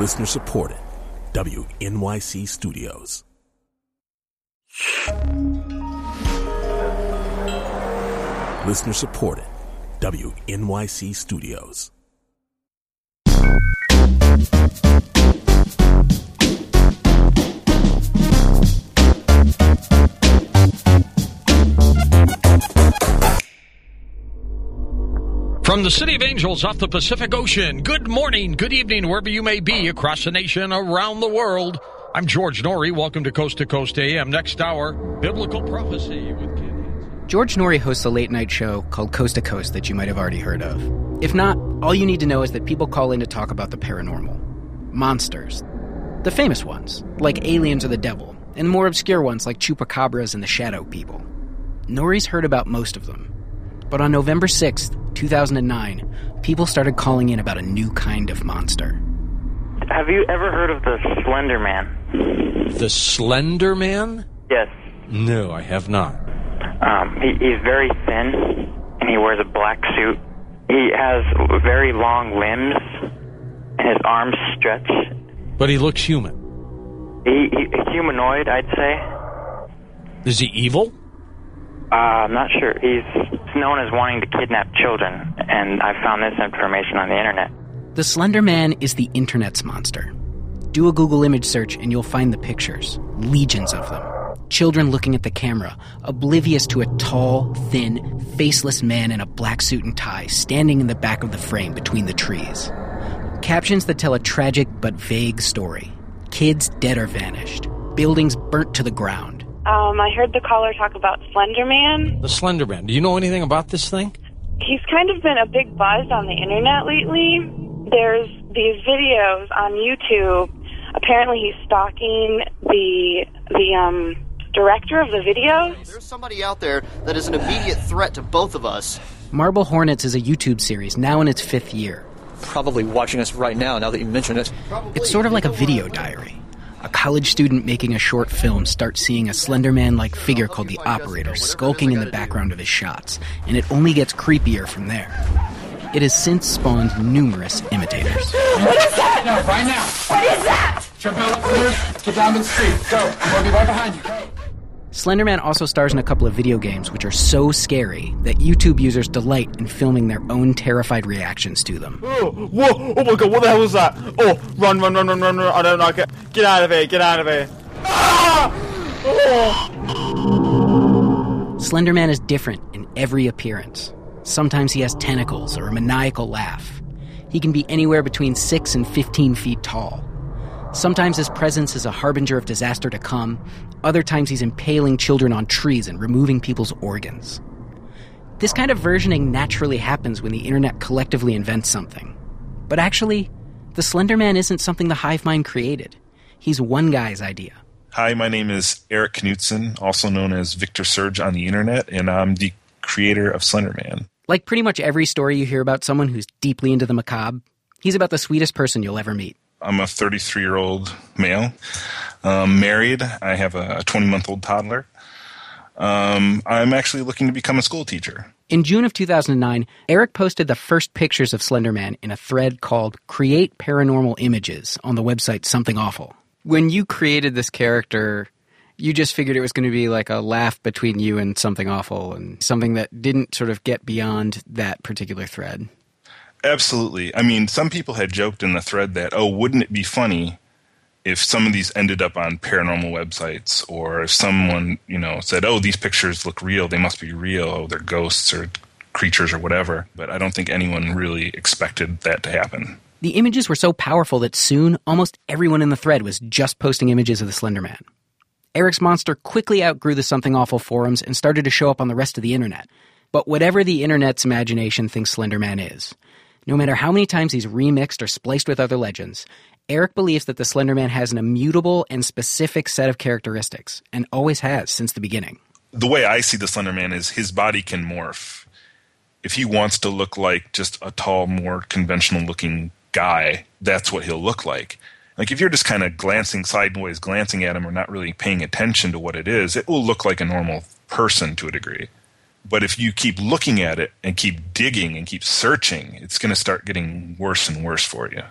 Listener supported. WNYC Studios. Listener supported. WNYC Studios. From the City of Angels off the Pacific Ocean, good morning, good evening, wherever you may be across the nation, around the world. I'm George Noory. Welcome to Coast to Coast AM. Next hour, Biblical Prophecy with Ken. George Noory hosts a late night show called Coast to Coast that you might have already heard of. If not, all you need to know is that people call in to talk about the paranormal. Monsters. The famous ones, like aliens or the devil, and more obscure ones like chupacabras and the shadow people. Noory's heard about most of them. But on November 6th, 2009, people started calling in about a new kind of monster. Have you ever heard of the Slender Man? The Slender Man? Yes. No, I have not. Um, he, he's very thin, and he wears a black suit. He has very long limbs, and his arms stretch. But he looks human. He, he humanoid, I'd say. Is he evil? Uh, I'm not sure. He's known as wanting to kidnap children, and I found this information on the internet. The Slender Man is the internet's monster. Do a Google image search and you'll find the pictures. Legions of them. Children looking at the camera, oblivious to a tall, thin, faceless man in a black suit and tie standing in the back of the frame between the trees. Captions that tell a tragic but vague story. Kids dead or vanished. Buildings burnt to the ground. Um, I heard the caller talk about Slender Man. The Slender Man. Do you know anything about this thing? He's kind of been a big buzz on the internet lately. There's these videos on YouTube. Apparently, he's stalking the the um, director of the video. There's somebody out there that is an immediate threat to both of us. Marble Hornets is a YouTube series now in its fifth year. Probably watching us right now, now that you mention it. It's sort of like a video diary. A college student making a short film starts seeing a Slender Man like figure called the Operator skulking in the background of his shots, and it only gets creepier from there. It has since spawned numerous imitators. What is that? No, right now. What is that? Jump out of the roof. Get down the street. Go. We'll be right behind you. Slenderman also stars in a couple of video games which are so scary that YouTube users delight in filming their own terrified reactions to them. Oh, whoa! Oh my god! What the hell was that? Oh, run, run, run, run, run, run! I don't like it. Get out of here! Get out of here! Ah! Oh! Slenderman is different in every appearance. Sometimes he has tentacles or a maniacal laugh. He can be anywhere between 6 and 15 feet tall. Sometimes his presence is a harbinger of disaster to come, other times he's impaling children on trees and removing people's organs. This kind of versioning naturally happens when the internet collectively invents something. But actually, the Slender Man isn't something the hive mind created. He's one guy's idea. Hi, my name is Eric Knudsen, also known as Victor Surge on the internet, and I'm the creator of Slenderman. Like pretty much every story you hear about someone who's deeply into the macabre, he's about the sweetest person you'll ever meet. I'm a 33 year old male, um, married. I have a 20 month old toddler. Um, I'm actually looking to become a school teacher. In June of 2009, Eric posted the first pictures of Slenderman in a thread called Create Paranormal Images on the website Something Awful. When you created this character, you just figured it was going to be like a laugh between you and something awful and something that didn't sort of get beyond that particular thread. Absolutely. I mean, some people had joked in the thread that, oh, wouldn't it be funny if some of these ended up on paranormal websites or if someone, you know, said, oh, these pictures look real, they must be real, oh, they're ghosts or creatures or whatever. But I don't think anyone really expected that to happen. The images were so powerful that soon almost everyone in the thread was just posting images of the Slender Man. Eric's monster quickly outgrew the Something Awful forums and started to show up on the rest of the internet. But whatever the internet's imagination thinks Slender Man is, no matter how many times he's remixed or spliced with other legends, Eric believes that the Slender Man has an immutable and specific set of characteristics, and always has since the beginning. The way I see the Slender Man is his body can morph. If he wants to look like just a tall, more conventional looking guy, that's what he'll look like. Like if you're just kind of glancing sideways, glancing at him, or not really paying attention to what it is, it will look like a normal person to a degree. But if you keep looking at it and keep digging and keep searching, it's going to start getting worse and worse for you.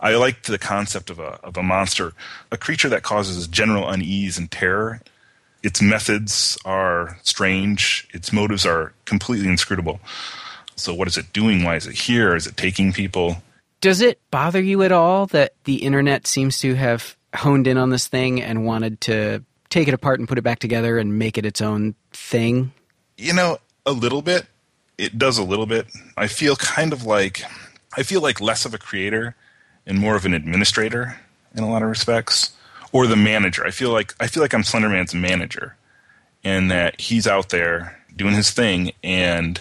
I like the concept of a of a monster, a creature that causes general unease and terror. Its methods are strange. Its motives are completely inscrutable. So, what is it doing? Why is it here? Is it taking people? Does it bother you at all that the internet seems to have honed in on this thing and wanted to take it apart and put it back together and make it its own thing? You know, a little bit. It does a little bit. I feel kind of like I feel like less of a creator and more of an administrator in a lot of respects, or the manager. I feel like I feel like I'm Slenderman's manager, and that he's out there doing his thing, and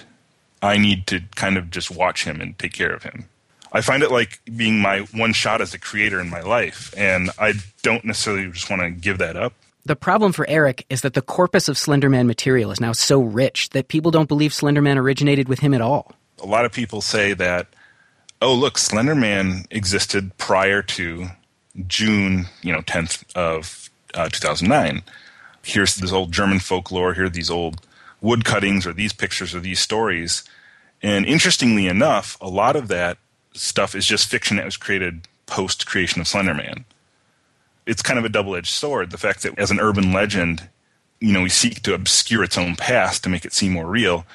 I need to kind of just watch him and take care of him. I find it like being my one shot as a creator in my life, and I don't necessarily just want to give that up. The problem for Eric is that the corpus of Slenderman material is now so rich that people don't believe Slenderman originated with him at all. A lot of people say that, oh, look, Slenderman existed prior to June, you know, 10th of uh, 2009. Here's this old German folklore. Here are these old wood cuttings or these pictures or these stories. And interestingly enough, a lot of that stuff is just fiction that was created post creation of Slenderman it's kind of a double edged sword. The fact that as an urban legend, you know, we seek to obscure its own past to make it seem more real,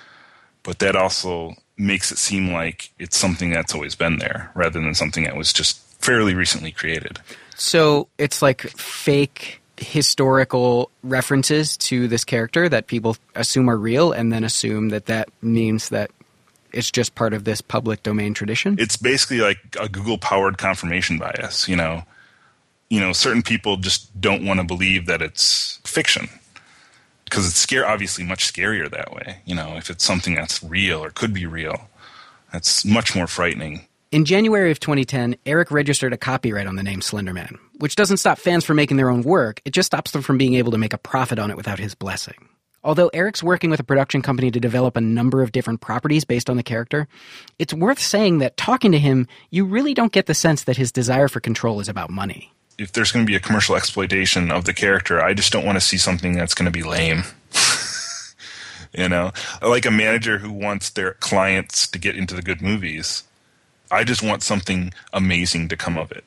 but that also makes it seem like it's something that's always been there rather than something that was just fairly recently created. So it's like fake historical references to this character that people assume are real and then assume that that means that it's just part of this public domain tradition. It's basically like a Google powered confirmation bias, you know you know, certain people just don't want to believe that it's fiction because it's scary. Obviously, much scarier that way. You know, if it's something that's real or could be real, that's much more frightening. In January of 2010, Eric registered a copyright on the name Slenderman, which doesn't stop fans from making their own work. It just stops them from being able to make a profit on it without his blessing. Although Eric's working with a production company to develop a number of different properties based on the character, it's worth saying that talking to him, you really don't get the sense that his desire for control is about money if there's going to be a commercial exploitation of the character, I just don't want to see something that's going to be lame. you know, like a manager who wants their clients to get into the good movies. I just want something amazing to come of it.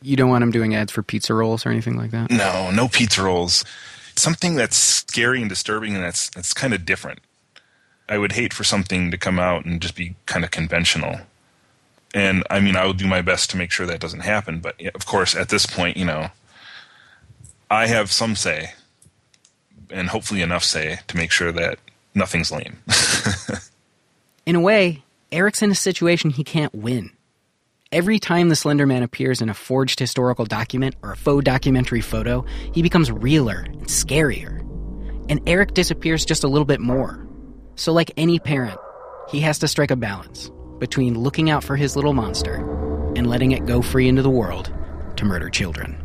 You don't want him doing ads for pizza rolls or anything like that? No, no pizza rolls. Something that's scary and disturbing and that's that's kind of different. I would hate for something to come out and just be kind of conventional and I mean, I will do my best to make sure that doesn't happen. But of course, at this point, you know, I have some say, and hopefully enough say to make sure that nothing's lame. in a way, Eric's in a situation he can't win. Every time the Slender Man appears in a forged historical document or a faux documentary photo, he becomes realer and scarier. And Eric disappears just a little bit more. So, like any parent, he has to strike a balance between looking out for his little monster and letting it go free into the world to murder children.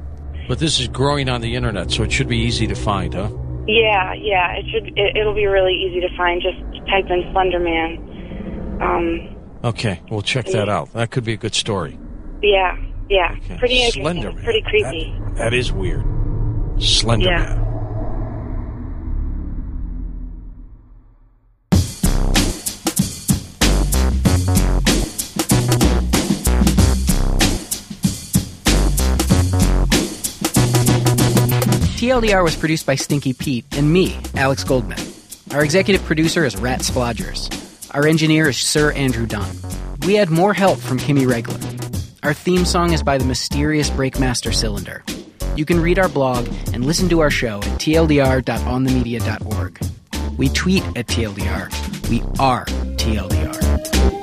But this is growing on the internet, so it should be easy to find, huh? Yeah, yeah. It should. It, will be really easy to find. Just type in Slenderman. Um, okay, we'll check that out. That could be a good story. Yeah, yeah. Okay. Pretty interesting. Pretty creepy. That, that is weird. Slenderman. Yeah. TLDR was produced by Stinky Pete and me, Alex Goldman. Our executive producer is Rat Splodgers. Our engineer is Sir Andrew Dunn. We had more help from Kimmy Regler. Our theme song is by the mysterious Breakmaster Cylinder. You can read our blog and listen to our show at tldr.onthemedia.org. We tweet at TLDR. We are TLDR.